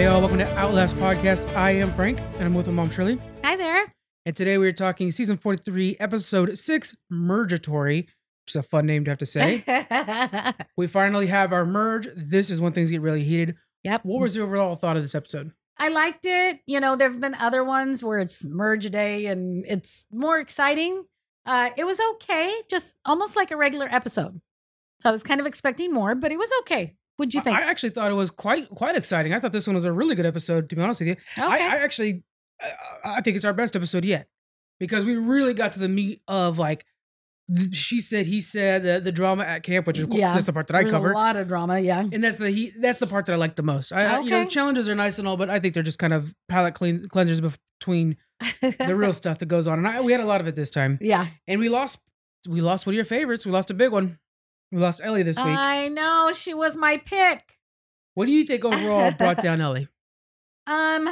Hey, all, welcome to Outlast Podcast. I am Frank, and I'm with my mom, Shirley. Hi there. And today we are talking season 43, episode 6, Mergatory, which is a fun name to have to say. we finally have our merge. This is when things get really heated. yep. What was your overall thought of this episode? I liked it. You know, there have been other ones where it's merge day and it's more exciting. Uh, it was okay, just almost like a regular episode. So I was kind of expecting more, but it was okay. What'd you think? I actually thought it was quite quite exciting. I thought this one was a really good episode, to be honest with you. okay. I, I actually, I, I think it's our best episode yet because we really got to the meat of like, th- she said, he said, the, the drama at camp, which is Yeah. that's the part that I cover. a lot of drama. Yeah. and that's the he that's the part that I like the most. I, I- you know, challenges are nice and all, but I think they're just kind of palate clean, cleansers between the real stuff that goes on. And I, we had a lot of it this time, yeah. and we lost. We lost one of your favorites. We lost a big one. We lost Ellie this week. I know she was my pick. what do you think overall brought down Ellie? Um,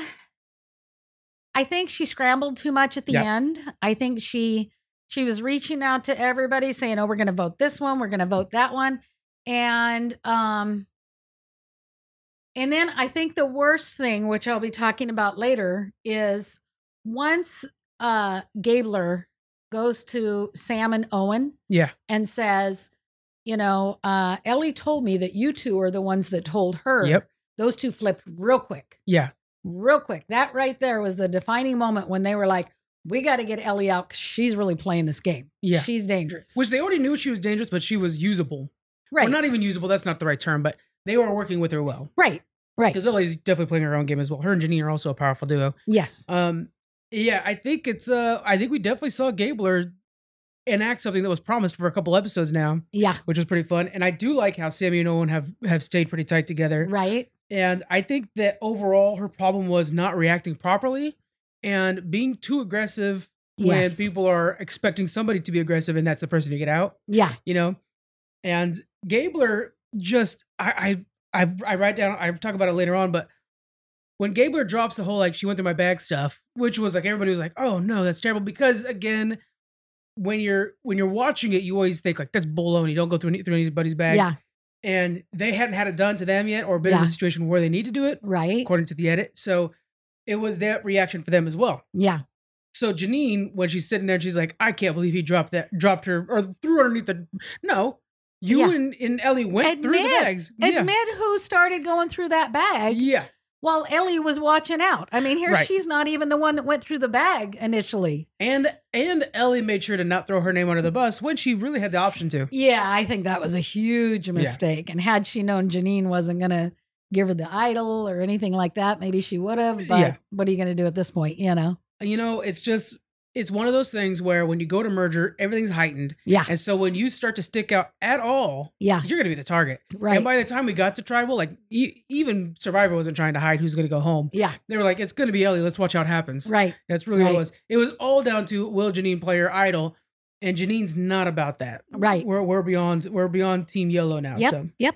I think she scrambled too much at the Yep. end. I think she she was reaching out to everybody saying, "Oh, we're going to vote this one, we're going to vote that one," and um, and then I think the worst thing, which I'll be talking about later, is once uh Gabler goes to Sam and Owen Yeah, and says, you know, uh, Ellie told me that you two are the ones that told her. Yep. Those two flipped real quick yeah, real quick. That right there was the defining moment when they were like, we got to get Ellie out because she's really playing this game. Yeah. She's dangerous. which they already knew she was dangerous, but she was usable. right. Well, not even usable. That's not the right term, but they were working with her well. right. Right. Because Ellie's definitely playing her own game as well. Her and Jeanine are also a powerful duo. Yes. Um, yeah, I think it's uh, I think we definitely saw Gabler enact something that was promised for a couple episodes now, Yeah. which was pretty fun. And I do like how Sami and Owen have have stayed pretty tight together. Right. And I think that overall her problem was not reacting properly and being too aggressive when people are expecting somebody to be aggressive and that's the person to get out, Yeah. you know. And Gabler just I I I, I write down I talk about it later on, but when Gabler drops the whole like she went through my bag stuff, which was like everybody was like, "Oh no, that's terrible," because again, when you're when you're watching it, you always think like that's baloney. Don't go through any, through anybody's bags. Yeah. And they hadn't had it done to them yet, or been in a situation where they need to do it, Right. according to the edit. So it was that reaction for them as well. Yeah. So Jeanine, when she's sitting there, she's like, "I can't believe he dropped that, dropped her, or threw underneath the." No, you Yeah. and, and Ellie went through the Admit- bags. Yeah. Admit who started going through that bag Yeah. While Ellie was watching out. I mean, here Right. she's not even the one that went through the bag initially. And and Ellie made sure to not throw her name under the bus when she really had the option to. Yeah, I think that was a huge mistake. And had she known Jeanine wasn't going to give her the idol or anything like that, maybe she would have. But Yeah. what are you going to do at this point? You know? You know, it's just it's one of those things where when you go to merger, everything's heightened, Yeah. and so when you start to stick out at all, Yeah. you're gonna be the target. Right. And by the time we got to tribal, like e- even Survivor wasn't trying to hide who's gonna go home. yeah. They were like, it's gonna be Ellie. Let's watch how it happens. Right. That's really what it was. It was all down to will Jeanine play her idol, and Jeanine's not about that. Right. We're we're beyond we're beyond Team Yellow now. Yep. So Yep.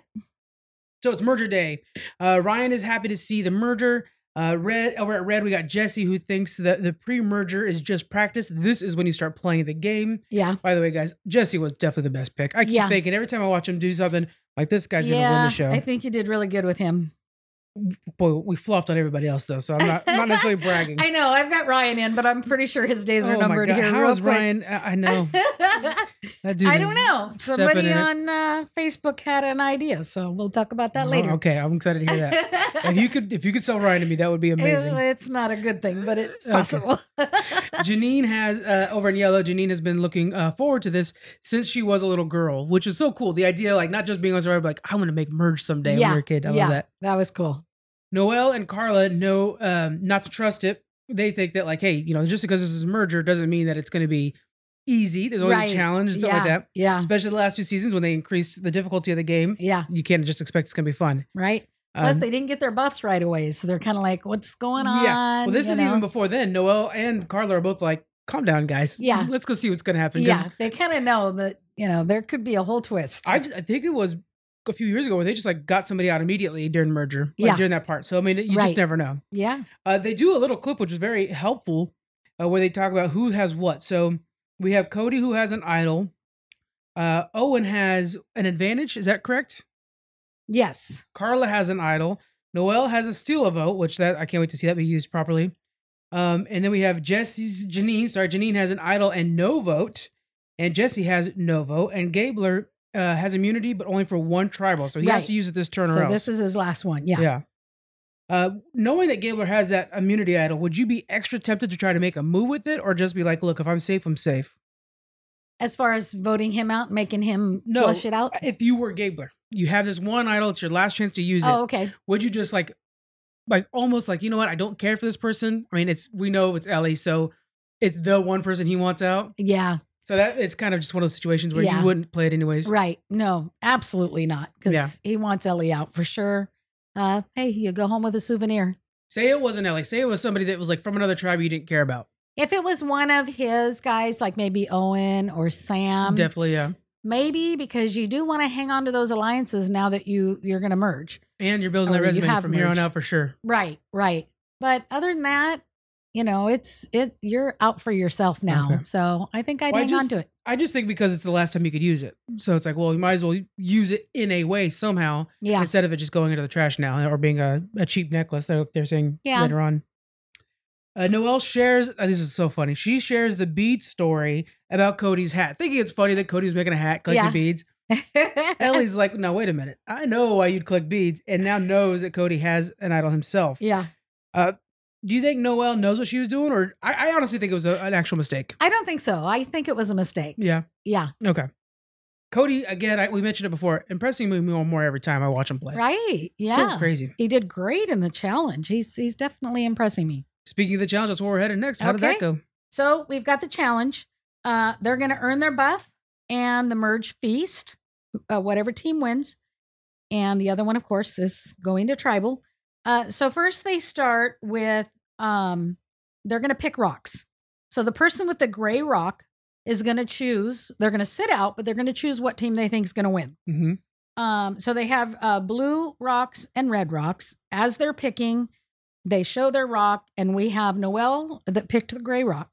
so it's merger day. Uh, Ryan is happy to see the merger. Uh, Red over at Red, we got Jesse who thinks that the pre-merger is just practice. This is when you start playing the game. Yeah. By the way, guys, Jesse was definitely the best pick. I keep Yeah. thinking every time I watch him do something like this guy's gonna win the show. I think you did really good with him. Boy, we flopped on everybody else though, so I'm not I'm not necessarily bragging. I know. I've got Ryan in, but I'm pretty sure his days are oh my numbered god, here. how is. Ryan? I know that dude. I don't know. Somebody on uh, Facebook had an idea, so we'll talk about that later. okay, I'm excited to hear that. if you could, if you could sell Ryan to me, that would be amazing. It- It's not a good thing, but it's Okay. possible. Jeanine has uh, over in yellow. Jeanine has been looking uh, forward to this since she was a little girl, which is so cool. The idea, like not just being on Survivor, but like I want to make merge someday when Yeah, you're a kid. I yeah. love that. that was cool. Noelle and Karla know um, not to trust it. They think that like, hey, you know, just because this is a merger doesn't mean that it's going to be easy. There's always Right. a challenge and stuff yeah. like that. Yeah. Especially the last two seasons when they increased the difficulty of the game. Yeah. You can't just expect it's going to be fun. Right. Plus, Um, they didn't get their buffs right away, so they're kind of like, "What's going on?" Yeah. Well, this you is know? even before then. Noelle and Karla are both like, calm down, guys. Yeah. Let's go see what's going to happen." Yeah, they kind of know that you know there could be a whole twist. I, just, I think it was a few years ago where they just like got somebody out immediately during merger, like Yeah. during that part. So I mean, you Right. just never know. yeah. Uh, they do a little clip which is very helpful, uh, where they talk about who has what. So we have Cody who has an idol. Uh, Owen has an advantage. Is that correct? Yes. Karla has an idol. Noelle has a steal a vote, which that I can't wait to see that be used properly. Um, and then we have Jesse's Jeanine. Sorry, Jeanine has an idol and no vote, and Jesse has no vote, and Gabler uh, has immunity, but only for one tribal, so he has to use it this turn So this is his last one. Yeah. yeah. Uh, knowing that Gabler has that immunity idol, would you be extra tempted to try to make a move with it, or just be like, "Look, if I'm safe, I'm safe"? As far as voting him out, making him No, flush it out. If you were Gabler, you have this one idol; it's your last chance to use it. Oh, okay. would you just like like almost like you know what i don't care for this person i mean it's we know it's ellie so it's the one person he wants out Yeah. So that it's kind of just one of those situations where Yeah. you wouldn't play it anyways Right. No, absolutely not. Because Yeah. he wants Ellie out for sure. Uh, hey, you go home with a souvenir. say it wasn't ellie say it was somebody that was like from another tribe you didn't care about If it was one of his guys, like maybe Owen or Sam, definitely yeah maybe because you do want to hang on to those alliances now that you you're going to merge. and you're building that Oh, resume from here on out for sure Right, right. But other than that, you know, it's it you're out for yourself now. Okay. So I think I'd Well, I hang on just- to it. i just think because it's the last time you could use it so it's like well you might as well use it in a way somehow Yeah. instead of it just going into the trash now or being a, a cheap necklace that they're saying Yeah. later on. Uh, Noelle shares, uh, this is so funny. She shares the bead story about Cody's hat, thinking it's funny that Cody's making a hat collecting Yeah. beads. Ellie's like, no, wait a minute. I know why you'd collect beads, and now knows that Cody has an idol himself. yeah. Do you think Noelle knows what she was doing, or I, I honestly think it was a, an actual mistake? I don't think so. I think it was a mistake. Yeah. Yeah. Okay. Cody, again, I, we mentioned it before, impressing me more and more every time I watch him play. Right. Yeah. So crazy. He did great in the challenge. He's he's definitely impressing me. Speaking of the challenge, that's where we're headed next. How did that go? So we've got the challenge. Uh, they're going to earn their buff and the merge feast, uh, whatever team wins. And the other one, of course, is going to tribal. Uh, so first they start with um, they're going to pick rocks. So the person with the gray rock is going to choose. They're going to sit out, but they're going to choose what team they think is going to win. Mm-hmm. Um, so they have uh, blue rocks and red rocks. As they're picking, they show their rock, and we have Noelle that picked the gray rock.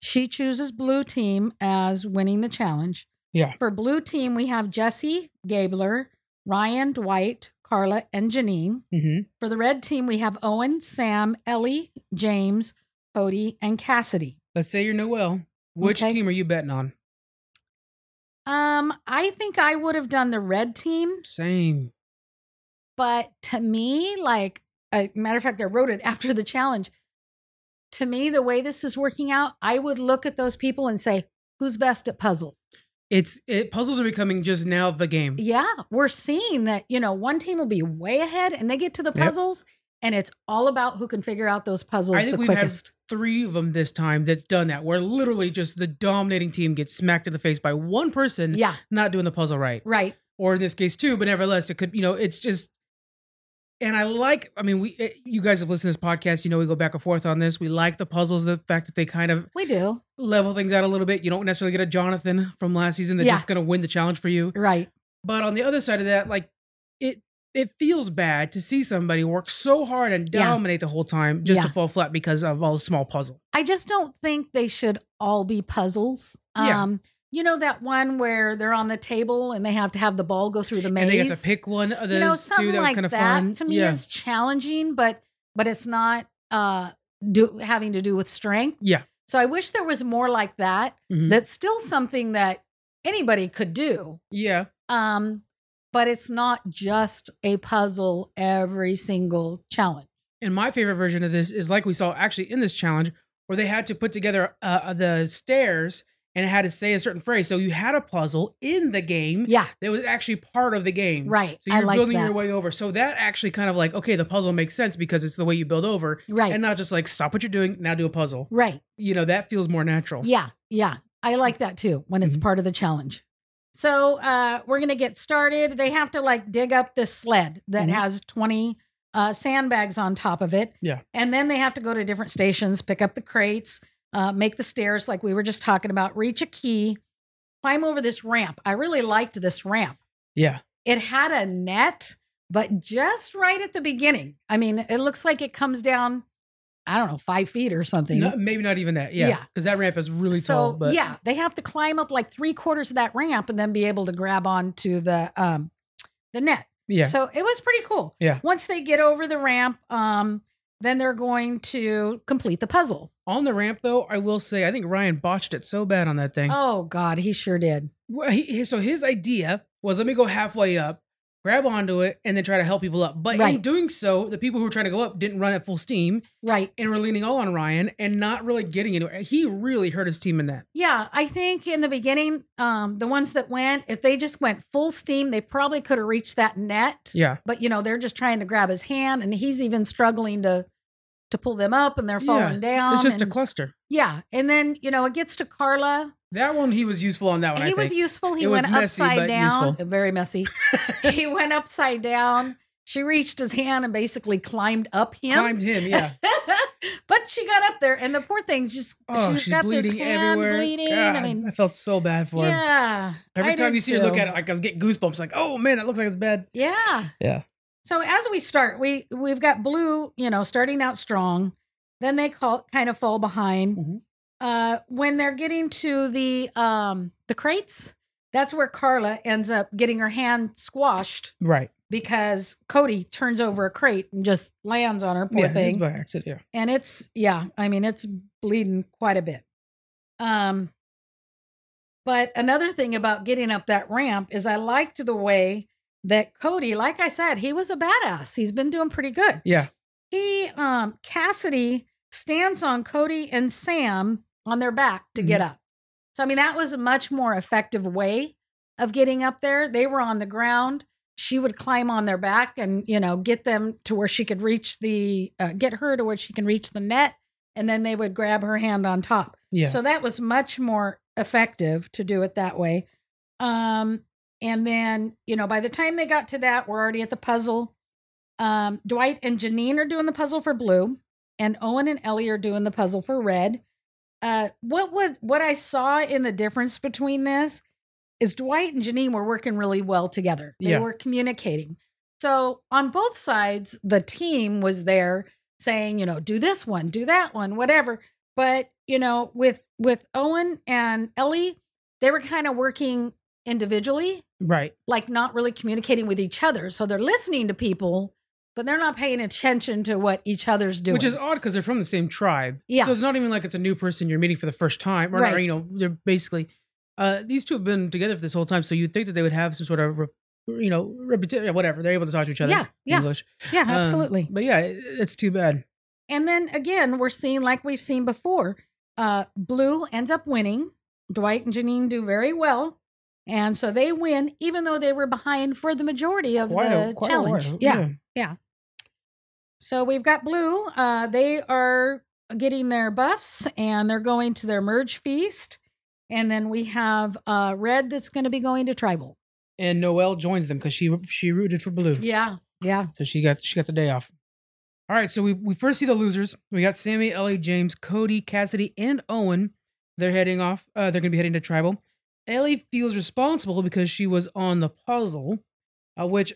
She chooses blue team as winning the challenge. Yeah. For blue team, we have Jesse Gabler, Ryan, Dwight, Karla, and Jeanine. Mm-hmm. For the red team, we have Owen, Sam, Ellie, James, Cody, and Cassidy. Let's say you're Noelle. Which Okay. team are you betting on? Um, I think I would have done the red team. Same. But to me, like, a matter of fact, I wrote it after the challenge. To me, the way this is working out, I would look at those people and say, who's best at puzzles? It's it puzzles are becoming just now the game. Yeah, we're seeing that, you know, one team will be way ahead and they get to the Yep. puzzles and it's all about who can figure out those puzzles I think the we've had three of them this time that's done that, where literally just the dominating team gets smacked in the face by one person Yeah, not doing the puzzle right. right. Or in this case, two, but nevertheless, it could, you know, it's just. And I like, I mean, we, eh, you guys have listened to this podcast, you know, we go back and forth on this. We like the puzzles, the fact that they kind of We do. level things out a little bit. You don't necessarily get a Jonathan from last season that's Yeah. just going to win the challenge for you. Right. But on the other side of that, like it it feels bad to see somebody work so hard and Yeah. dominate the whole time just to fall flat because of all the small puzzle. I just don't think they should all be puzzles. Yeah. You know that one where they're on the table and they have to have the ball go through the maze. And they get to pick one of those you know, two. That was like kind of that fun. to me yeah. is challenging, but but it's not uh do having to do with strength. Yeah. So I wish there was more like that. Mhm. That's still something that anybody could do. yeah. Um, but it's not just a puzzle every single challenge. And my favorite version of this is like we saw actually in this challenge where they had to put together uh, the stairs and it had to say a certain phrase. So you had a puzzle in the game Yeah, that was actually part of the game. right. So you're building that. your way over. So that actually kind of like, okay, the puzzle makes sense because it's the way you build over right. and not just like stop what you're doing, now do a puzzle. right. You know, that feels more natural. Yeah, yeah. I like that too when it's Mhm. part of the challenge. So uh we're gonna get started. They have to like dig up this sled that Mhm. has 20 uh sandbags on top of it. Yeah. And then they have to go to different stations, pick up the crates, uh, make the stairs like we were just talking about, reach a key, climb over this ramp. I really liked this ramp. Yeah. It had a net, but just right at the beginning. I mean, it looks like it comes down, I don't know, five feet or something. No, maybe not even that. Yeah. Yeah. Because that ramp is really so tall. But yeah, they have to climb up like three quarters of that ramp and then be able to grab onto the um the net. Yeah. So it was pretty cool. Yeah. Once they get over the ramp, um, then they're going to complete the puzzle. On the ramp, though, I will say I think Ryan botched it so bad on that thing. Oh God, he sure did. Well, he, so his idea was let me go halfway up, grab onto it, and then try to help people up. But in doing so, the people who were trying to go up didn't run at full steam Right. and were leaning all on Ryan and not really getting anywhere. He really hurt his team in that. Yeah, I think in the beginning, um, the ones that went, if they just went full steam, they probably could have reached that net. Yeah. But you know, they're just trying to grab his hand, and he's even struggling to to pull them up, and they're falling down. It's just a cluster. yeah, and then you know it gets to Karla. That one he was useful on that one. he I was useful. He It was went messy, upside but down. useful. Uh, very messy. he went upside down. She reached his hand and basically climbed up him. Climbed him, yeah. but she got up there, and the poor thing's just Oh, she's she's, got bleeding this hand everywhere. bleeding. God, I mean, I felt so bad for him. yeah. Every I time did you see her look at it, like I was getting goosebumps. Like, oh man, it looks like it's bad. Yeah. Yeah. So as we start, we we've got blue, you know, starting out strong. Then they call kind of fall behind. Mhm. Uh when they're getting to the um the crates, that's where Karla ends up getting her hand squashed Right. because Cody turns over a crate and just lands on her, poor yeah, thing. by accident. Yeah. and it's yeah, I mean it's bleeding quite a bit. Um but another thing about getting up that ramp is I liked the way that Cody, like I said, he was a badass. He's been doing pretty good. Yeah. He um Cassidy stands on Cody and Sam on their back to get up. So I mean that was a much more effective way of getting up there. They were on the ground. She would climb on their back and you know get them to where she could reach the uh, get her to where she can reach the net, and then they would grab her hand on top. Yeah. So that was much more effective to do it that way. Um, and then, you know, by the time they got to that, we're already at the puzzle. Um, Dwight and Jeanine are doing the puzzle for blue, and Owen and Ellie are doing the puzzle for red. Uh, what was what I saw in the difference between this is Dwight and Jeanine were working really well together. They Yeah. were communicating. So on both sides, the team was there saying, you know, do this one, do that one, whatever. But you know, with with Owen and Ellie, they were kind of working individually, right. like not really communicating with each other. So they're listening to people, but they're not paying attention to what each other's doing. Which is odd because they're from the same tribe. Yeah. So it's not even like it's a new person you're meeting for the first time. Or, Right. you know, they're basically, uh, these two have been together for this whole time. So you'd think that they would have some sort of, re- you know, reputation, whatever. They're able to talk to each other. Yeah, yeah. English. yeah, Um, absolutely. but yeah, it, it's too bad. And then again, we're seeing like we've seen before. Uh, Blue ends up winning. Dwight and Jeanine do very well. And so they win, even though they were behind for the majority of Quite the a challenge. Yeah, yeah. So we've got Blue. Uh, they are getting their buffs and they're going to their merge feast. And then we have uh, Red that's going to be going to tribal. And Noelle joins them because she she rooted for blue. Yeah. Yeah. So she got she got the day off. All right, so we we first see the losers. We got Sami, Ellie, James, Cody, Cassidy, and Owen. They're heading off. Uh, they're gonna be heading to tribal. Ellie feels responsible because she was on the puzzle, uh, which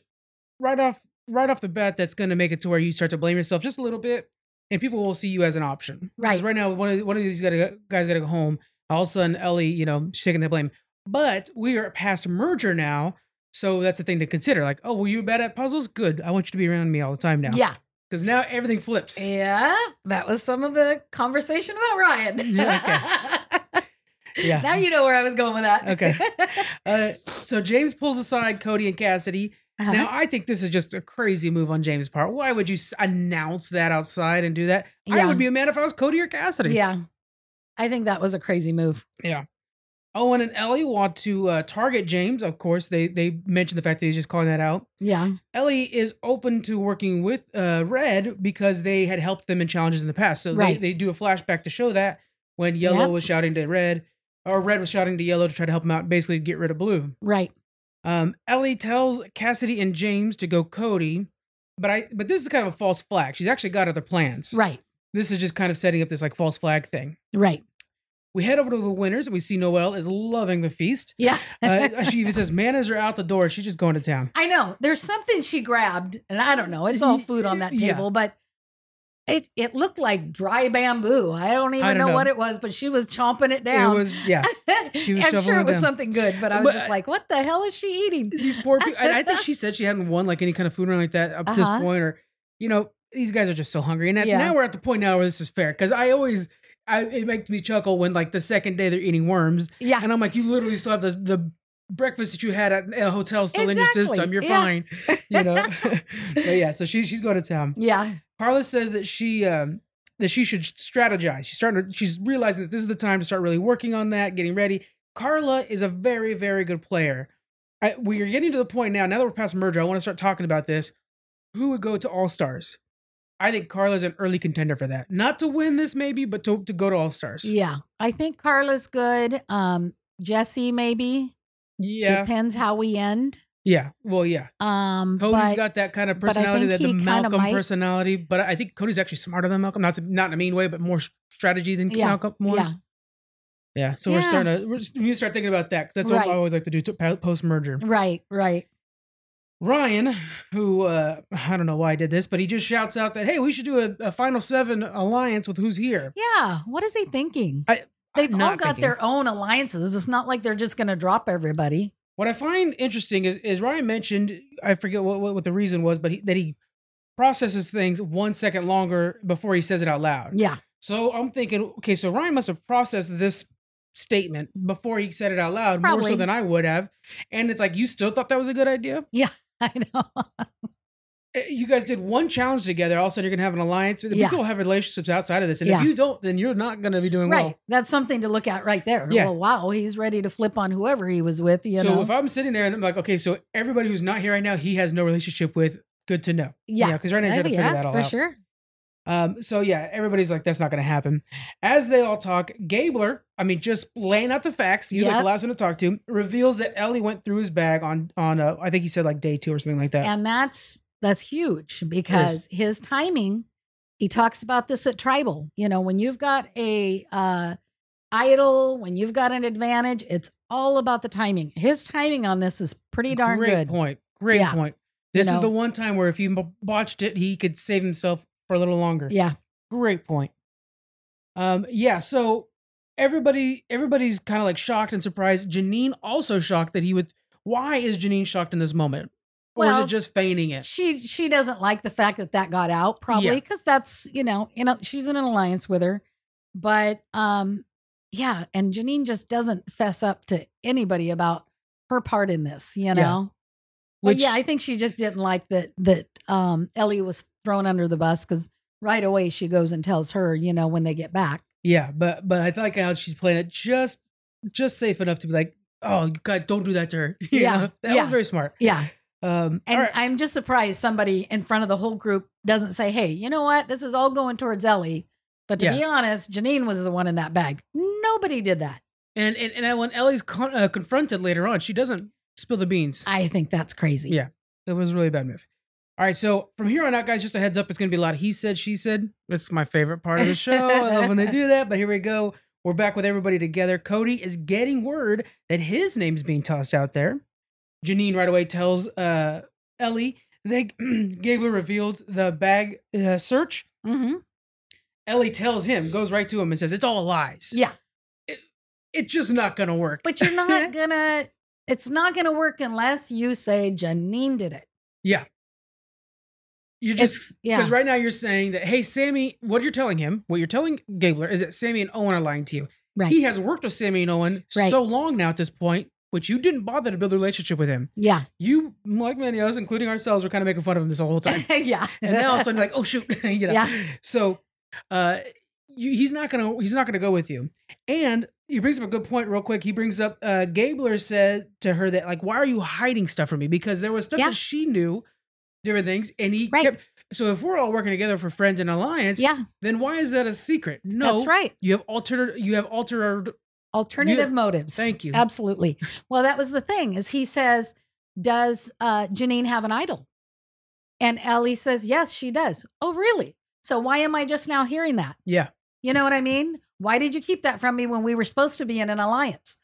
right off right off the bat, that's gonna make it to where you start to blame yourself just a little bit, and people will see you as an option. Right. Because right now, one of one of these gotta, guys got to go home. All of a sudden, Ellie, you know, she's taking the blame. But we are past merger now, so that's a thing to consider. Like, oh, were you bad at puzzles? Good. I want you to be around me all the time now. Yeah. Because now everything flips. Yeah, that was some of the conversation about Ryan. Yeah, Yeah. Now you know where I was going with that. Okay. Uh, so James pulls aside Cody and Cassidy. Uh-huh. Now I think this is just a crazy move on James' part. Why would you s- announce that outside and do that? I would be a man if I was Cody or Cassidy. yeah. I think that was a crazy move. Yeah. Owen and Ellie want to uh, target James. Of course, they they mentioned the fact that he's just calling that out. Yeah. Ellie is open to working with uh, Red because they had helped them in challenges in the past. So Right. they, they do a flashback to show that when Yellow Yep. was shouting to Red, or Red was shouting to Yellow to try to help him out, basically get rid of Blue. Right. Um, Ellie tells Cassidy and James to go Cody, but I but this is kind of a false flag. She's actually got other plans. Right. This is just kind of setting up this like false flag thing. Right. We head over to the winners and we see Noelle is loving the feast. Yeah. Uh, she even says manners are out the door. She's just going to town. I know. There's something she grabbed, and I don't know. It's all food on that Yeah. table, but It it looked like dry bamboo. I don't even don't know, know. what it was, but she was chomping it down. It was yeah. she was I'm sure it it was down. something good, but I was But- just like, what the hell is she eating? These poor people. I, I think she said she hadn't won like any kind of food or like that up to this Uh-huh. point, or you know, these guys are just so hungry. And at, Yeah. now we're at the point now where this is fair because I always. I, it makes me chuckle when like the second day they're eating worms Yeah. and I'm like, you literally still have the, the breakfast that you had at a hotel still in your system. You're Yeah. fine, you know. but yeah, so she's she's going to town. Yeah. Karla says that she um, that she should strategize. She's starting. To, she's realizing that this is the time to start really working on that, getting ready. Karla is a very very good player. I, we are getting to the point now. Now that we're past merger, I want to start talking about this. Who would go to All Stars? I think Karla's an early contender for that. Not to win this, maybe, but to, to go to All Stars. Yeah. I think Karla's good. Um, Jesse maybe. yeah, Depends how we end. Yeah. Well, yeah. Um Cody's but got that kind of personality, that the Malcolm personality. But I think Cody's actually smarter than Malcolm. Not to, not in a mean way, but more strategy than Yeah, Malcolm was. yeah. Yeah, so we're starting to we're, just- we need to start thinking about that because that's what I always like to do post merger. Right, right. Ryan, who uh, I don't know why I did this, but he just shouts out that hey, we should do a, a final seven alliance with who's here. Yeah. What is he thinking? I- They've all got thinking. their own alliances. It's not like they're just going to drop everybody. What I find interesting is is Ryan mentioned I forget what what, what the reason was, but he, that he processes things one second longer before he says it out loud. Yeah. So I'm thinking, okay, so Ryan must have processed this statement before he said it out loud more so than I would have. And it's like you still thought that was a good idea. Yeah, I know. Uh, You guys did one challenge together. All of a sudden, you're gonna have an alliance. With yeah. People have relationships outside of this, and Yeah. if you don't, then you're not gonna be doing right. well. That's something to look at right there. Yeah. Well, wow, he's ready to flip on whoever he was with, you so know. if I'm sitting there and I'm like, okay, so everybody who's not here right now, he has no relationship with. Good to know. yeah. because right now you got to figure yeah, that all for out. sure. Um, so yeah, everybody's like, that's not going to happen. As they all talk, Gabler, I mean, just laying out the facts, he's like the last one to talk to, reveals that Ellie went through his bag on on uh, I think he said like day two or something like that. And that's that's huge because his timing, he talks about this at tribal. You know, when you've got a uh idol, when you've got an advantage, it's all about the timing. His timing on this is pretty darn Great good. point. Great Yeah. point. This is know. the one time where if he b- botched it, he could save himself for a little longer. Yeah. Great point. Um, yeah. So everybody, everybody's kind of like shocked and surprised. Jeanine also shocked that he would. Why is Jeanine shocked in this moment, or is Well, it just feigning it? She she doesn't like the fact that that got out probably Yeah. because that's you know you know she's in an alliance with her, but um yeah, and Jeanine just doesn't fess up to anybody about her part in this. You know. Well, Which yeah, I think she just didn't like that that um, Ellie was thrown under the bus because right away she goes and tells her, you know, when they get back. Yeah, but but I like how she's playing it just just safe enough to be like, oh, you guys don't do that to her. You Yeah, know? that yeah. was very smart. Yeah, Um, and right. I'm just surprised somebody in front of the whole group doesn't say, "Hey, you know what? This is all going towards Ellie." But to Yeah. be honest, Jeanine was the one in that bag. Nobody did that. and and and when Ellie's con- uh, confronted later on, she doesn't spill the beans. I think that's crazy. Yeah. It was a really bad move. All right, so from here on out, guys, just a heads up, it's going to be a lot of he said, she said. It's my favorite part of the show. I love when they do that, but here we go. We're back with everybody together. Cody is getting word that his name's being tossed out there. Jeanine right away tells uh, Ellie they Gabler revealed the bag uh, search. hmm Ellie tells him, goes right to him and says, It's all lies. Yeah, It's just not going to work. but you're not gonna. It's not gonna work unless you say Jeanine did it. yeah. You just It's yeah. Because right now you're saying that, hey, Sami, what you're telling him, what you're telling Gabler is that Sami and Owen are lying to you. Right. He has worked with Sami and Owen Right. so long now at this point, which you didn't bother to build a relationship with him. yeah. You, like many of us, including ourselves, were kind of making fun of him this whole time. yeah. And now all of a sudden, like, oh shoot, you know. Yeah. So, uh, you, he's not gonna he's not gonna go with you. And he brings up a good point real quick. He brings up uh, Gabler said to her that like, why are you hiding stuff from me? Because there was stuff Yeah. that she knew, different things, and he Right. kept. So if we're all working together for friends and alliance, yeah. then why is that a secret? No, That's right. You have altered. You have altered. Alternative motives. Thank you. Absolutely. Well, that was the thing is he says, does uh, Jeanine have an idol? And Ellie says, yes, she does. Oh, really? So why am I just now hearing that? Yeah, You know what I mean? Why did you keep that from me when we were supposed to be in an alliance?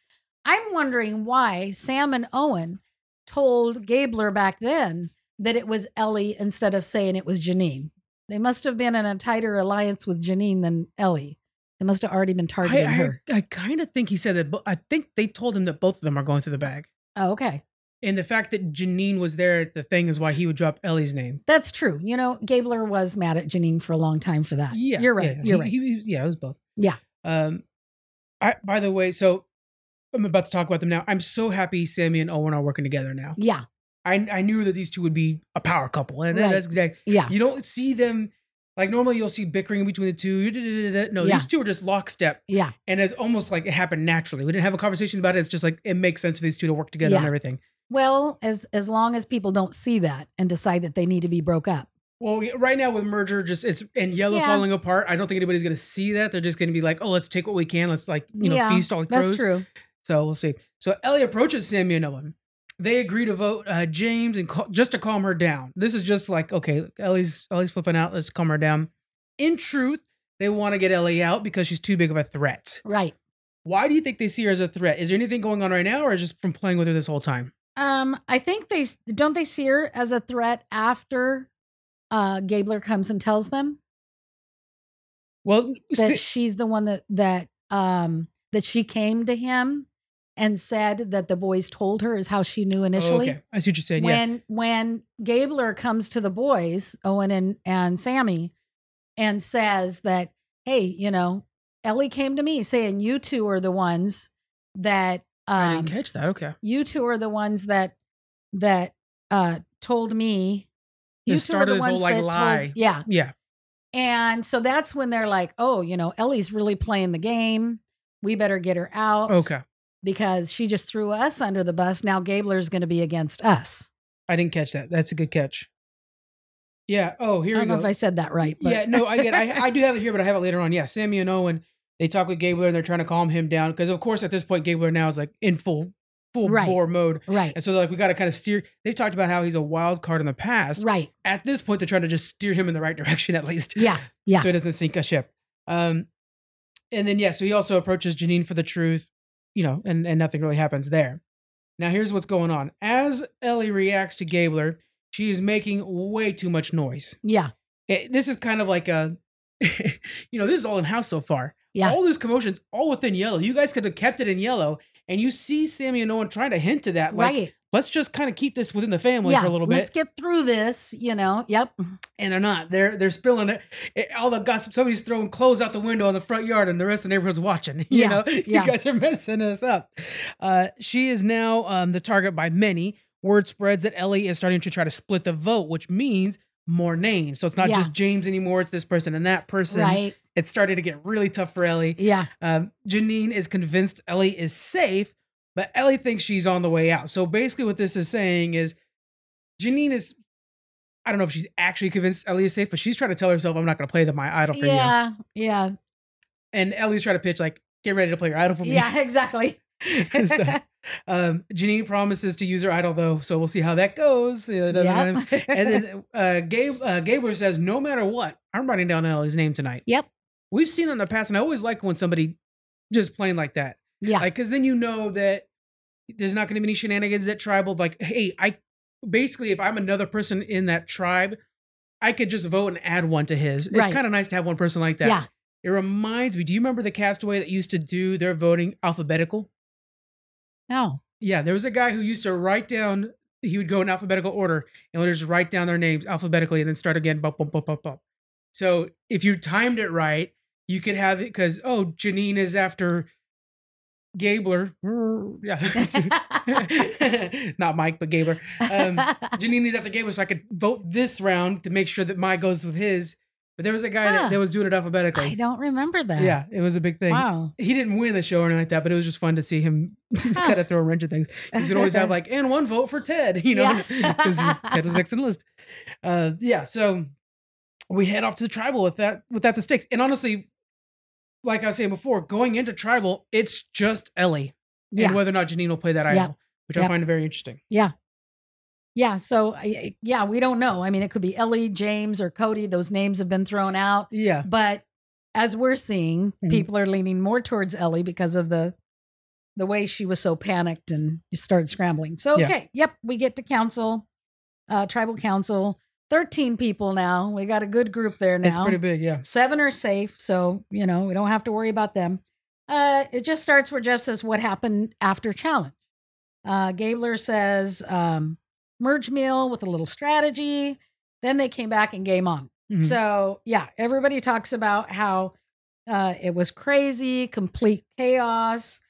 I'm wondering why Sam and Owen told Gabler back then that it was Ellie instead of saying it was Jeanine. They must have been in a tighter alliance with Jeanine than Ellie. Must have already been targeting I, her. I kind of think he said that. But I think they told him that both of them are going through the bag. Oh, okay. And the fact that Jeanine was there at the thing is why he would drop Ellie's name. That's true. You know, Gabler was mad at Jeanine for a long time for that. Yeah, You're right. yeah, You're he- right. he- yeah, it was both. Yeah. Um, I by the way, so I'm about to talk about them now. I'm so happy Sami and Owen are working together now. yeah. I I knew that these two would be a power couple, and Right. that's exact. Yeah. You don't see them like normally. You'll see bickering between the two. No, Yeah. these two are just lockstep, Yeah. and it's almost like it happened naturally. We didn't have a conversation about it. It's just like it makes sense for these two to work together on Yeah. everything. Well, as as long as people don't see that and decide that they need to be broke up. Well, right now with merger, just it's and yellow Yeah. falling apart. I don't think anybody's going to see that. They're just going to be like, oh, let's take what we can. Let's like you know Yeah, feast all the crows. That's true. So we'll see. So Ellie approaches Sami and Owen. They agree to vote uh, James and call, just to calm her down. This is just like okay, Ellie's Ellie's flipping out. Let's calm her down. In truth, they want to get Ellie out because she's too big of a threat. Right. Why do you think they see her as a threat? Is there anything going on right now, or is it just from playing with her this whole time? Um, I think they don't they see her as a threat after uh Gabler comes and tells them Well, that si- she's the one that that um that she came to him and said that the boys told her is how she knew oh, initially. okay, I see what you're saying. yeah, when when Gabler comes to the boys, Owen and and Sami, and says that, hey, you know, Ellie came to me saying you two are the ones that I um, didn't catch that. Okay, you two are the ones that that uh told me you two are started the this whole, like, that lie. told yeah yeah, and so that's when they're like oh you know ellie's really playing the game we better get her out okay. Because she just threw us under the bus now gabler's going to be against us I didn't catch that. That's a good catch. Yeah. Oh, here i don't know go. if i said that right but Yeah, no, I get. I, I do have it here, but I have it later on. Yeah, Sami and Owen they talk with Gabler and they're trying to calm him down because, of course, at this point, Gabler now is like in full full Right. bore mode, right and so they're like we got to kind of steer. They've talked about how he's a wild card in the past. right At this point, they're trying to just steer him in the right direction at least, yeah yeah so he doesn't sink a ship. Um, and then yeah, so he also approaches Janine for the truth, you know, and and nothing really happens there. Now here's what's going on. As Ellie reacts to Gabler, she is making way too much noise. yeah it- this is kind of like a you know this is all in house so far Yeah. all this commotions all within yellow you guys could have kept it in yellow and you see sami and owen trying to hint to that like right let's just kind of keep this within the family yeah for a little bit. let's get through this you know yep and they're not they're they're spilling it. it all the gossip somebody's throwing clothes out the window in the front yard and the rest of the neighborhood's watching you Yeah, know yeah. you guys are messing us up uh she is now um the target by many word spreads that ellie is starting to try to split the vote which means more names so it's not Yeah. just james anymore it's this person and that person right it's starting to get really tough for Ellie. yeah Um, Jeanine is convinced Ellie is safe, but Ellie thinks she's on the way out. So basically, what this is saying is Jeanine is, I don't know if she's actually convinced Ellie is safe, but she's trying to tell herself, I'm not going to play the my idol for you. yeah yeah And Ellie's trying to pitch, like, get ready to play your idol for me. yeah exactly So, um, Jeanine promises to use her idol, though. So we'll see how that goes. You know, it doesn't- Yep. And then uh, Gabe, uh, Gabler says, no matter what, I'm writing down Ellie's name tonight. Yep. We've seen that in the past, and I always like when somebody just playing like that. Yeah Like, because then you know that there's not going to be any shenanigans at tribal. Like, hey, I basically, if I'm another person in that tribe, I could just vote and add one to his. It's kind of nice to have one person like that. yeah It reminds me. Do you remember the castaway that used to do their voting alphabetical? no Yeah, there was a guy who used to write down. He would go in alphabetical order and would just write down their names alphabetically and then start again. Bump, bump, bump, bump, bump. So if you timed it right, you could have it because oh, Jeanine is after Gabler. Yeah, not Mike, but Gabler. Um, Jeanine is after Gabler, so I could vote this round to make sure that my goes with his. But there was a guy Huh. that, that was doing it alphabetically. I don't remember that. Yeah, it was a big thing. Wow. He didn't win the show or anything like that, but it was just fun to see him kind of throw a wrench at things. He's would always have like, and one vote for Ted, you know, Yeah. because Ted was next in the list. Uh, yeah, so we head off to the tribal with that, with that the stakes. And honestly, like I was saying before, going into tribal, it's just Ellie Yeah. and whether or not Jeanine will play that Yeah. idol, which I find very interesting. Yeah. Yeah. So, yeah, we don't know. I mean, it could be Ellie, James, or Cody. Those names have been thrown out. Yeah, But as we're seeing, Mhm. people are leaning more towards Ellie because of the the way she was so panicked and started scrambling. So, Yeah. okay, yep, we get to council, uh, tribal council. 13 people now. We got a good group there now. It's pretty big, yeah. Seven are safe, so you know we don't have to worry about them. Uh, it just starts where Jeff says what happened after challenge. Uh, Gabler says um, merge meal with a little strategy. Then they came back and game on. Mhm. So yeah, everybody talks about how uh, it was crazy, complete chaos.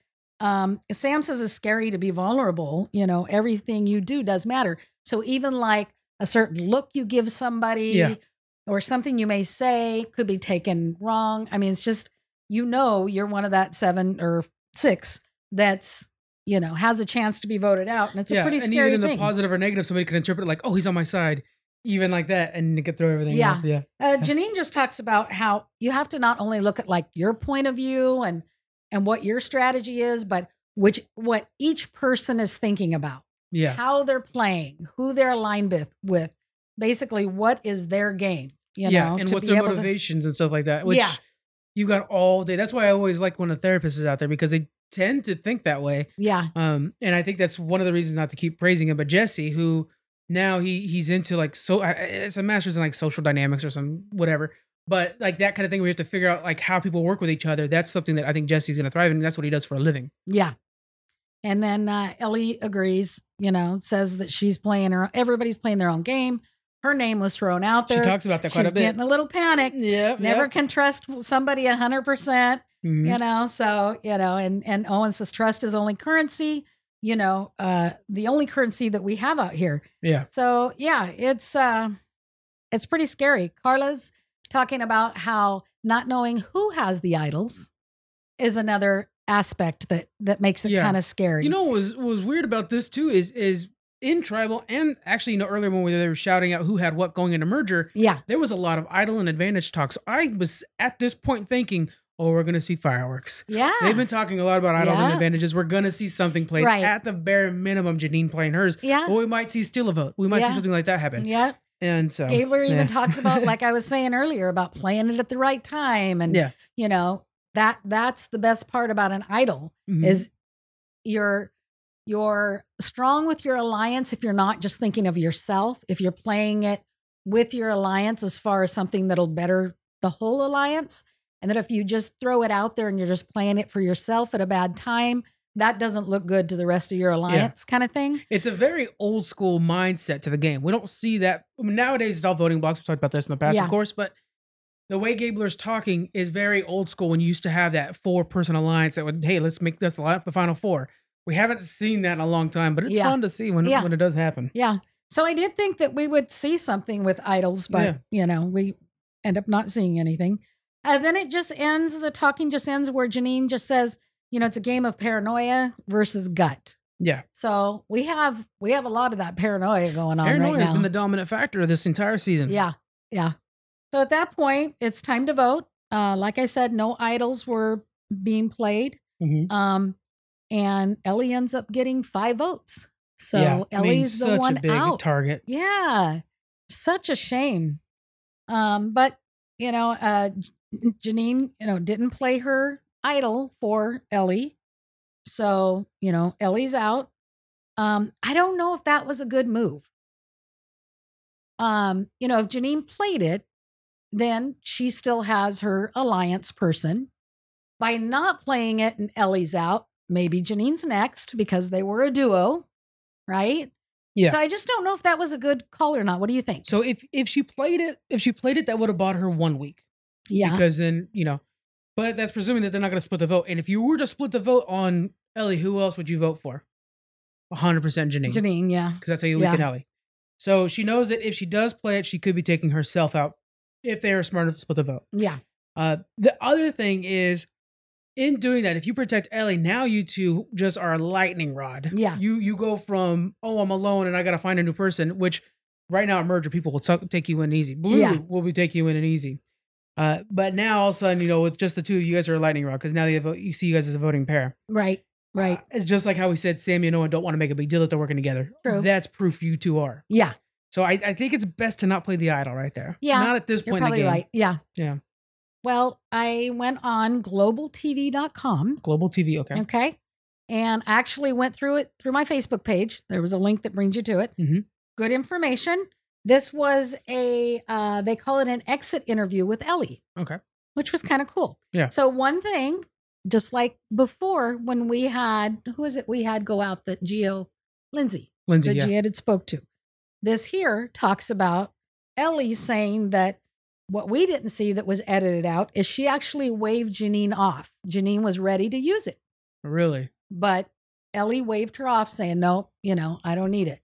Um, Sam says it's scary to be vulnerable. You know, everything you do does matter. So even like a certain look you give somebody Yeah. or something you may say could be taken wrong. I mean, it's just you know you're one of that seven or six that's you know has a chance to be voted out, and it's a pretty and scary even in thing. the positive or negative, somebody could interpret it like, "Oh, he's on my side," even like that, and it could throw everything. Yeah. off. yeah, Uh, Jeanine just talks about how you have to not only look at like your point of view and and what your strategy is, but which what each person is thinking about, yeah, how they're playing, who they're aligned with, with basically what is their game. You yeah, know, and what's their able to- motivations and stuff like that. Which Yeah. you got all day. That's why I always like when a therapist is out there because they tend to think that way. yeah, Um, and I think that's one of the reasons not to keep praising him. But Jesse, who now he he's into like so it's a master's in like social dynamics or some whatever. But like that kind of thing, we have to figure out like how people work with each other. That's something that I think Jesse's going to thrive in. That's what he does for a living. yeah. And then uh, Ellie agrees. You know, says that she's playing her. Everybody's playing their own game. Her name was thrown out there. She talks about that quite She's a bit. She's getting a little panicked. Yeah, Never can trust somebody a hundred percent. Mhm. you know so you know and and owen says trust is only currency you know uh the only currency that we have out here Yeah, so yeah it's uh it's pretty scary karla's talking about how not knowing who has the idols is another aspect that that makes it Yeah. kind of scary You know what was what was weird about this too is is in tribal and actually you know earlier when they were shouting out who had what going into merger, yeah there was a lot of idle and advantage talks. I was at this point thinking, oh, we're gonna see fireworks. yeah They've been talking a lot about idols and Yeah. advantages. We're gonna see something played Right. at the bare minimum. Jeanine playing hers, yeah or we might see steal a vote. We might Yeah. see something like that happen. yeah And so Gabler even yeah. talks about, like I was saying earlier, about playing it at the right time, and Yeah. you know that that's the best part about an idol Mhm. is you're you're strong with your alliance if you're not just thinking of yourself. If you're playing it with your alliance as far as something that'll better the whole alliance, and that if you just throw it out there and you're just playing it for yourself at a bad time, that doesn't look good to the rest of your alliance, kind of thing. It's a very old school mindset to the game. We don't see that I mean, nowadays. It's all voting blocks. We've talked about this in the past, Yeah. of course, but the way Gabler's talking is very old school. When you used to have that four person alliance that would, hey, let's make this the final four. We haven't seen that in a long time, but it's Yeah. fun to see when Yeah. when it does happen. Yeah. So I did think that we would see something with idols, but Yeah. you know, we end up not seeing anything. And then it just ends, the talking just ends where Jeanine just says, you know, it's a game of paranoia versus gut. Yeah, So we have we have a lot of that paranoia going on paranoia right has now. been the dominant factor of this entire season. yeah. Yeah. So at that point, it's time to vote. Uh, like I said, no idols were being played. Mhm. Um, and Ellie ends up getting five votes. So yeah. I mean, Ellie's the such one a big out. target. Yeah. Such a shame. Um, but you know, uh Jeanine, you know, didn't play her idol for Ellie. So, you know, Ellie's out. Um, I don't know if that was a good move. Um, you know, if Jeanine played it, then she still has her alliance person. By not playing it and Ellie's out, maybe Jeanine's next because they were a duo, right? Yeah. So I just don't know if that was a good call or not. What do you think? So if if she played it, if she played it, that would have bought her one week. yeah. because then you know but that's presuming that they're not going to split the vote and if you were to split the vote on ellie who else would you vote for 100% jeanine Jeanine, yeah. Because that's how you Yeah. weaken ellie so she knows that if she does play it she could be taking herself out if they are smart enough to split the vote Yeah. uh, the other thing is in doing that if you protect ellie now you two just are a lightning rod Yeah. you you go from oh i'm alone and i gotta find a new person which right now at merger people will t- take you in easy blue Yeah. will be take you in and easy uh, but now all of a sudden, you know, with just the two of you guys are a lightning rod because now you, vote, you see you guys as a voting pair. Right. Right. Uh, it's just like how we said Sami and Owen don't want to make a big deal that they're working together. True. That's proof you two are. Yeah. So I, I think it's best to not play the idol right there. Yeah, Not at this point in the probably game. right. Yeah. Yeah. Well, I went on globaltv.com. Global TV. Okay. Okay. And actually went through it through my Facebook page. There was a link that brings you to it. Mhm. Good information. This was a uh, they call it an exit interview with Ellie. Okay. which was kind of cool. Yeah. So one thing, just like before when we had who is it we had go out that Geo Lindsay Lindsay, that yeah. Geo had spoke to. This here talks about Ellie saying that what we didn't see that was edited out is she actually waved Jeanine off. Jeanine was ready to use it, Really? but Ellie waved her off, saying, "No, you know, I don't need it."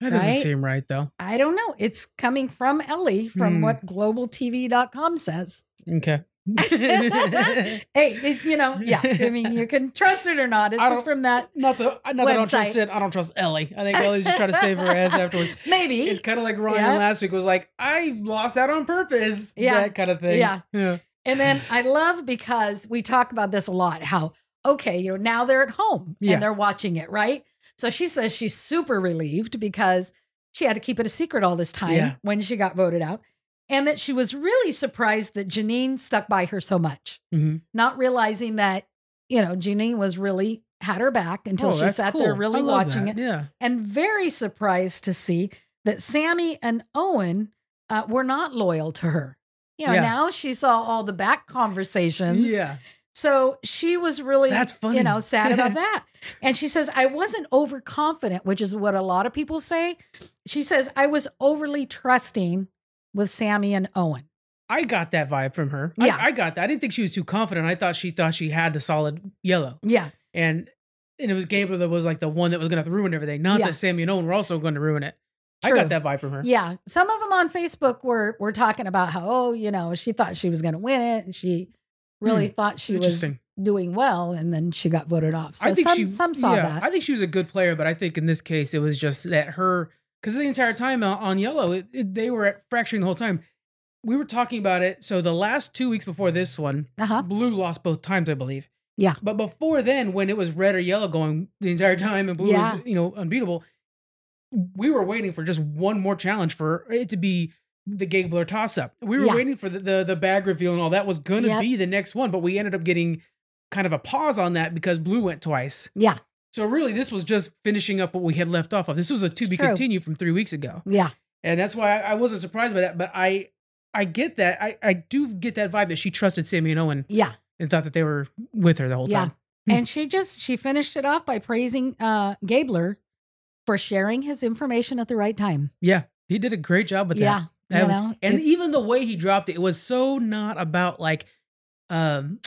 That doesn't seem right though. I don't know. It's coming from Ellie, from Hmm. what globaltv.com says. Okay. hey, it, you know, yeah. I mean, you can trust it or not. It's just from that. Not the uh, not that I don't trust it. I don't trust Elie. I think Elie's just trying to save her ass afterwards. Maybe. It's kind of like Ryan Yeah. last week was like, I lost out on purpose. Yeah. That kind of thing. Yeah. Yeah. And then I love because we talk about this a lot how, okay, you know, now they're at home Yeah. and they're watching it, right? So she says she's super relieved because she had to keep it a secret all this time Yeah. when she got voted out. And that she was really surprised that Jeanine stuck by her so much, Mhm. not realizing that, you know, Jeanine was really had her back until Oh, she sat there really watching that. it Yeah. and very surprised to see that Sami and Owen uh, were not loyal to her. You know, Yeah. now she saw all the back conversations. Yeah. So she was really, That's funny. you know, sad about that. And she says, I wasn't overconfident, which is what a lot of people say. She says, I was overly trusting with Sami and Owen. I got that vibe from her. Yeah. I, I got that. I didn't think she was too confident. I thought she thought she had the solid yellow. Yeah. And and it was Gabriel that was like the one that was gonna ruin everything. Not Yeah. that Sami and Owen were also going to ruin it. I got that vibe from her. Yeah. Some of them on Facebook were were talking about how, oh, you know, she thought she was going to win it. And she really thought she was Hmm. Doing well. And then she got voted off. So some, she some saw yeah, that. I think she was a good player, but I think in this case it was just that her because the entire time on, yellow it, it- they were at fracturing the whole time. We were talking about it. So the last two weeks before this one, uh huh. blue lost both times, I believe. Yeah. But before then, when it was red or yellow going the entire time and blue Yeah. was, you know, unbeatable, we were waiting for just one more challenge for it to be the Gabler toss up. We were Yeah. waiting for the, the the bag reveal and all that was gonna Yep. be the next one, but we ended up getting kind of a pause on that because blue went twice. Yeah. So really this was just finishing up what we had left off of. This was a to be True. continued from three weeks ago. Yeah. And that's why I, I wasn't surprised by that. But I I get that. I, I do get that vibe that she trusted Sami and Owen Yeah. and thought that they were with her the whole Yeah. time. And she just she finished it off by praising uh Gabler for sharing his information at the right time. Yeah, he did a great job with yeah. that. You And- know, and it- even the way he dropped it, it was so not about like, um,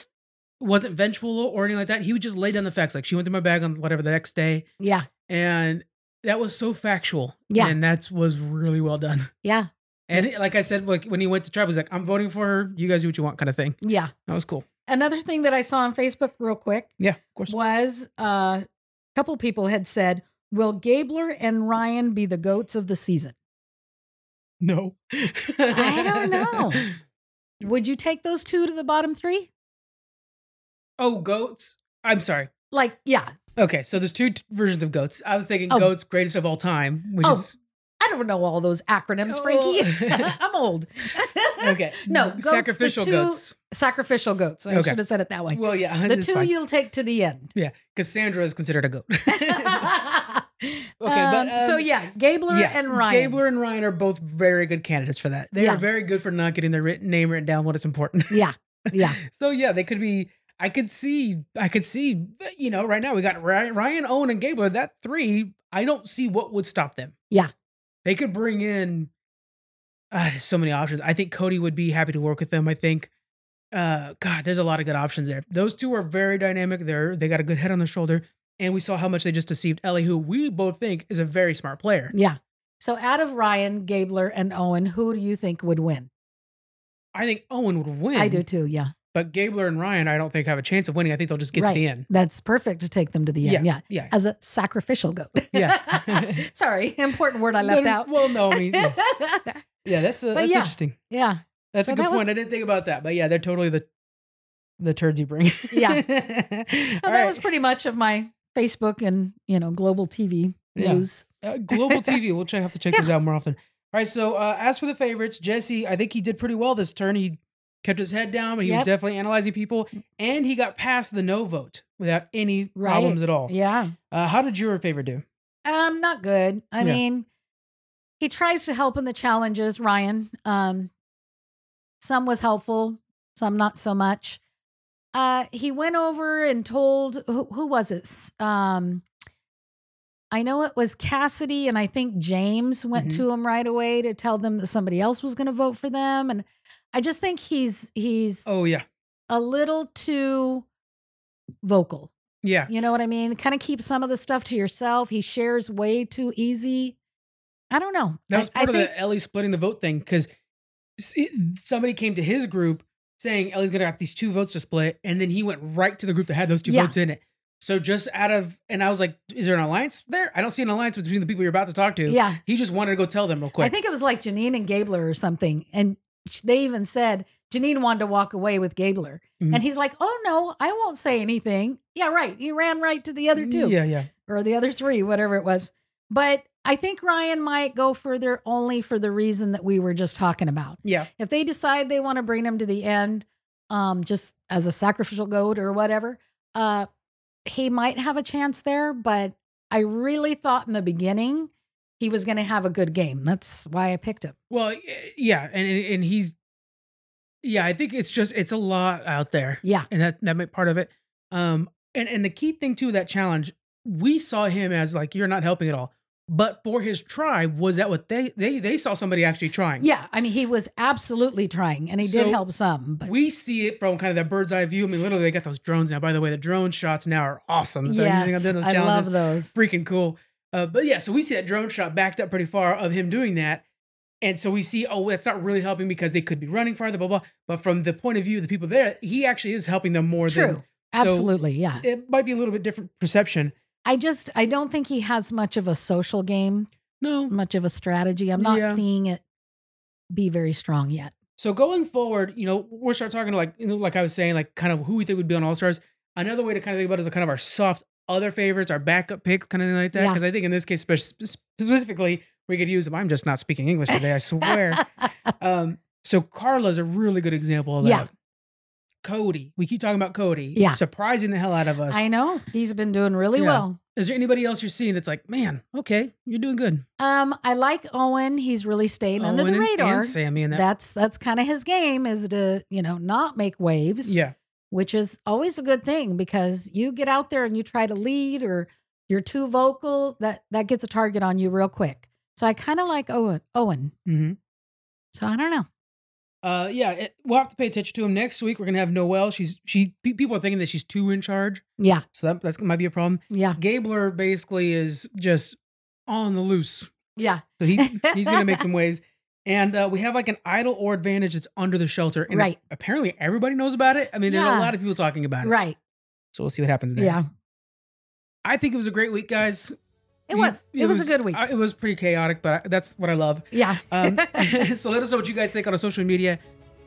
wasn't vengeful or anything like that. He would just lay down the facts. Like she went through my bag on whatever the next day, yeah. and that was so factual. Yeah. and that was really well done. Yeah. And it- like I said, like when he went to tribe, was like, "I'm voting for her. You guys do what you want," kind of thing. Yeah. That was cool. Another thing that I saw on Facebook real quick Yeah, of course. was uh, a couple people had said, Will Gabler and Ryan be the goats of the season? No, I don't know. Would you take those two to the bottom three? Oh, goats. I'm sorry. Like, yeah. Okay, so there's two t- versions of goats. I was thinking Oh. goats greatest of all time, which Oh, is I don't know all those acronyms, Frankie. Oh. I'm old. okay. No, goats, sacrificial two- goats. Sacrificial goats. I Okay. should have said it that way. Well, yeah, the two fine. you'll take to the end. Yeah, Cassandra is considered a goat. okay, but, so um, yeah, Gabler yeah, and Ryan. Gabler and Ryan are both very good candidates for that. They Yeah. are very good for not getting their written, name written down when it's important. Yeah, yeah, so yeah, they could be. I could see. I could see. You know, right now we got Ryan, Ryan Owen, and Gabler. That three. I don't see what would stop them. Yeah. they could bring in. Uh, so many options. I think Cody would be happy to work with them. I think. Uh, God, there's a lot of good options there. Those two are very dynamic. They're they got a good head on their shoulder, and we saw how much they just deceived Elie, who we both think is a very smart player. yeah. So out of Ryan, Gabler, and Owen, who do you think would win? I think Owen would win. I do too. Yeah, But Gabler and Ryan, I don't think have a chance of winning. I think they'll just get Right. to the end. that's perfect to take them to the end. Yeah, Yeah. as a sacrificial goat. Yeah. Sorry, important word I left No, out. Well, no, I mean, yeah, Yeah, that's uh, But that's yeah. interesting. yeah, That's So a good that was- point. I didn't think about that, but yeah, they're totally the the turds you bring. Yeah. so so that was pretty much of my Facebook and you know global TV Yeah. news. uh, global TV. We'll try, have to check those out more often. All right. So uh, as for the favorites, Jesse, I think he did pretty well this turn. He kept his head down, but he was definitely analyzing people, and he got past the no vote without any Right. problems at all. Yeah, Uh, how did your favorite do? um, not good. I Yeah. mean, he tries to help in the challenges, Ryan. Um, some was helpful, some not so much. Uh, he went over and told who, who was it? Um, I know it was Cassidy, and I think James went Mhm. to him right away to tell them that somebody else was going to vote for them, and I just think he's he's Oh yeah, a little too vocal. yeah. You know what I mean? Kind of keep some of the stuff to yourself. He shares way too easy. I don't know. That I- was I part of think- the Elie splitting the vote thing because somebody came to his group saying Elie's gonna have these two votes to split, and then he went right to the group that had those two Yeah. votes in it. So just out of, and I was like, "Is there an alliance there? I don't see an alliance between the people you're about to talk to." Yeah. He just wanted to go tell them real quick. I think it was like Jeanine and Gabler or something. And they even said Jeanine wanted to walk away with Gabler. Mhm. And he's like, oh, no, I won't say anything. Yeah, right. He ran right to the other two Yeah, yeah. or the other three, whatever it was. But I think Ryan might go further only for the reason that we were just talking about. Yeah. If they decide they want to bring him to the end, um, just as a sacrificial goat or whatever, uh, he might have a chance there. But I really thought in the beginning he was going to have a good game. That's why I picked him. Well, yeah, and and he's, yeah, I think it's just it's a lot out there, Yeah. and that that might part of it. Um, and and the key thing too, that challenge, we saw him as like you're not helping at all, but for his tribe, was that what they they they saw somebody actually trying? Yeah. I mean, he was absolutely trying and he did help some. But We see it from kind of that bird's eye view. I mean, literally, they got those drones now. By the way, the drone shots now are awesome. They're yes, I love those. freaking cool. Uh, but yeah, so we see that drone shot backed up pretty far of him doing that. And so we see, oh, that's not really helping because they could be running farther, blah, blah. But from the point of view of the people there, he actually is helping them more True. than so- Absolutely. yeah. it might be a little bit different perception. I just, I don't think he has much of a social game, No. much of a strategy. I'm not Yeah. seeing it be very strong yet. So going forward, you know, we'll start talking like, you know, like I was saying, like kind of who we think would be on All Stars. Another way to kind of think about it is kind of our soft other favorites, our backup picks, kind of thing like that. Yeah. Because I think in this case, spec- specifically, we could use them. I'm just not speaking English today, I swear. Um, so Karla's a really good example of that. Yeah. Cody, we keep talking about Cody. Yeah. surprising the hell out of us. I know he's been doing really Yeah. well. Is there anybody else you're seeing that's like, man, okay, you're doing good? Um, I like Owen. He's really staying under Owen the and- radar. And Sami and that. That's that's kind of his game is to you know not make waves. yeah, which is always a good thing because you get out there and you try to lead or you're too vocal that that gets a target on you real quick so i kind of like owen owen hmm so i don't know uh, yeah. It, we'll have to pay attention to him next week. We're gonna have Noelle. She's she. pe- People are thinking that she's too in charge, yeah so that that might be a problem. yeah Gabler basically is just on the loose, yeah so he he's gonna make some waves. And uh, we have like an idol or advantage that's under the shelter, and Right. apparently everybody knows about it. I mean, there's Yeah. a lot of people talking about it. right So we'll see what happens there. yeah I think it was a great week, guys. it was it, was, a good week I- it was pretty chaotic, but I, that's what I love. yeah Um, so let us know what you guys think on our social media.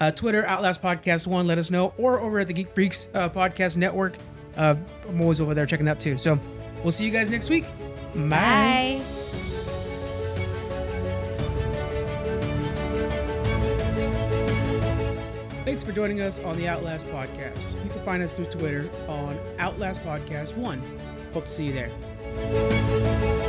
Uh, Twitter, Outlast Podcast One, let us know, or over at the Geek Freaks uh, Podcast Network. Uh, I'm always over there checking out too. So we'll see you guys next week. Bye. bye Thanks for joining us on the Outlast Podcast. You can find us through Twitter on Outlast Podcast One. Hope to see you there.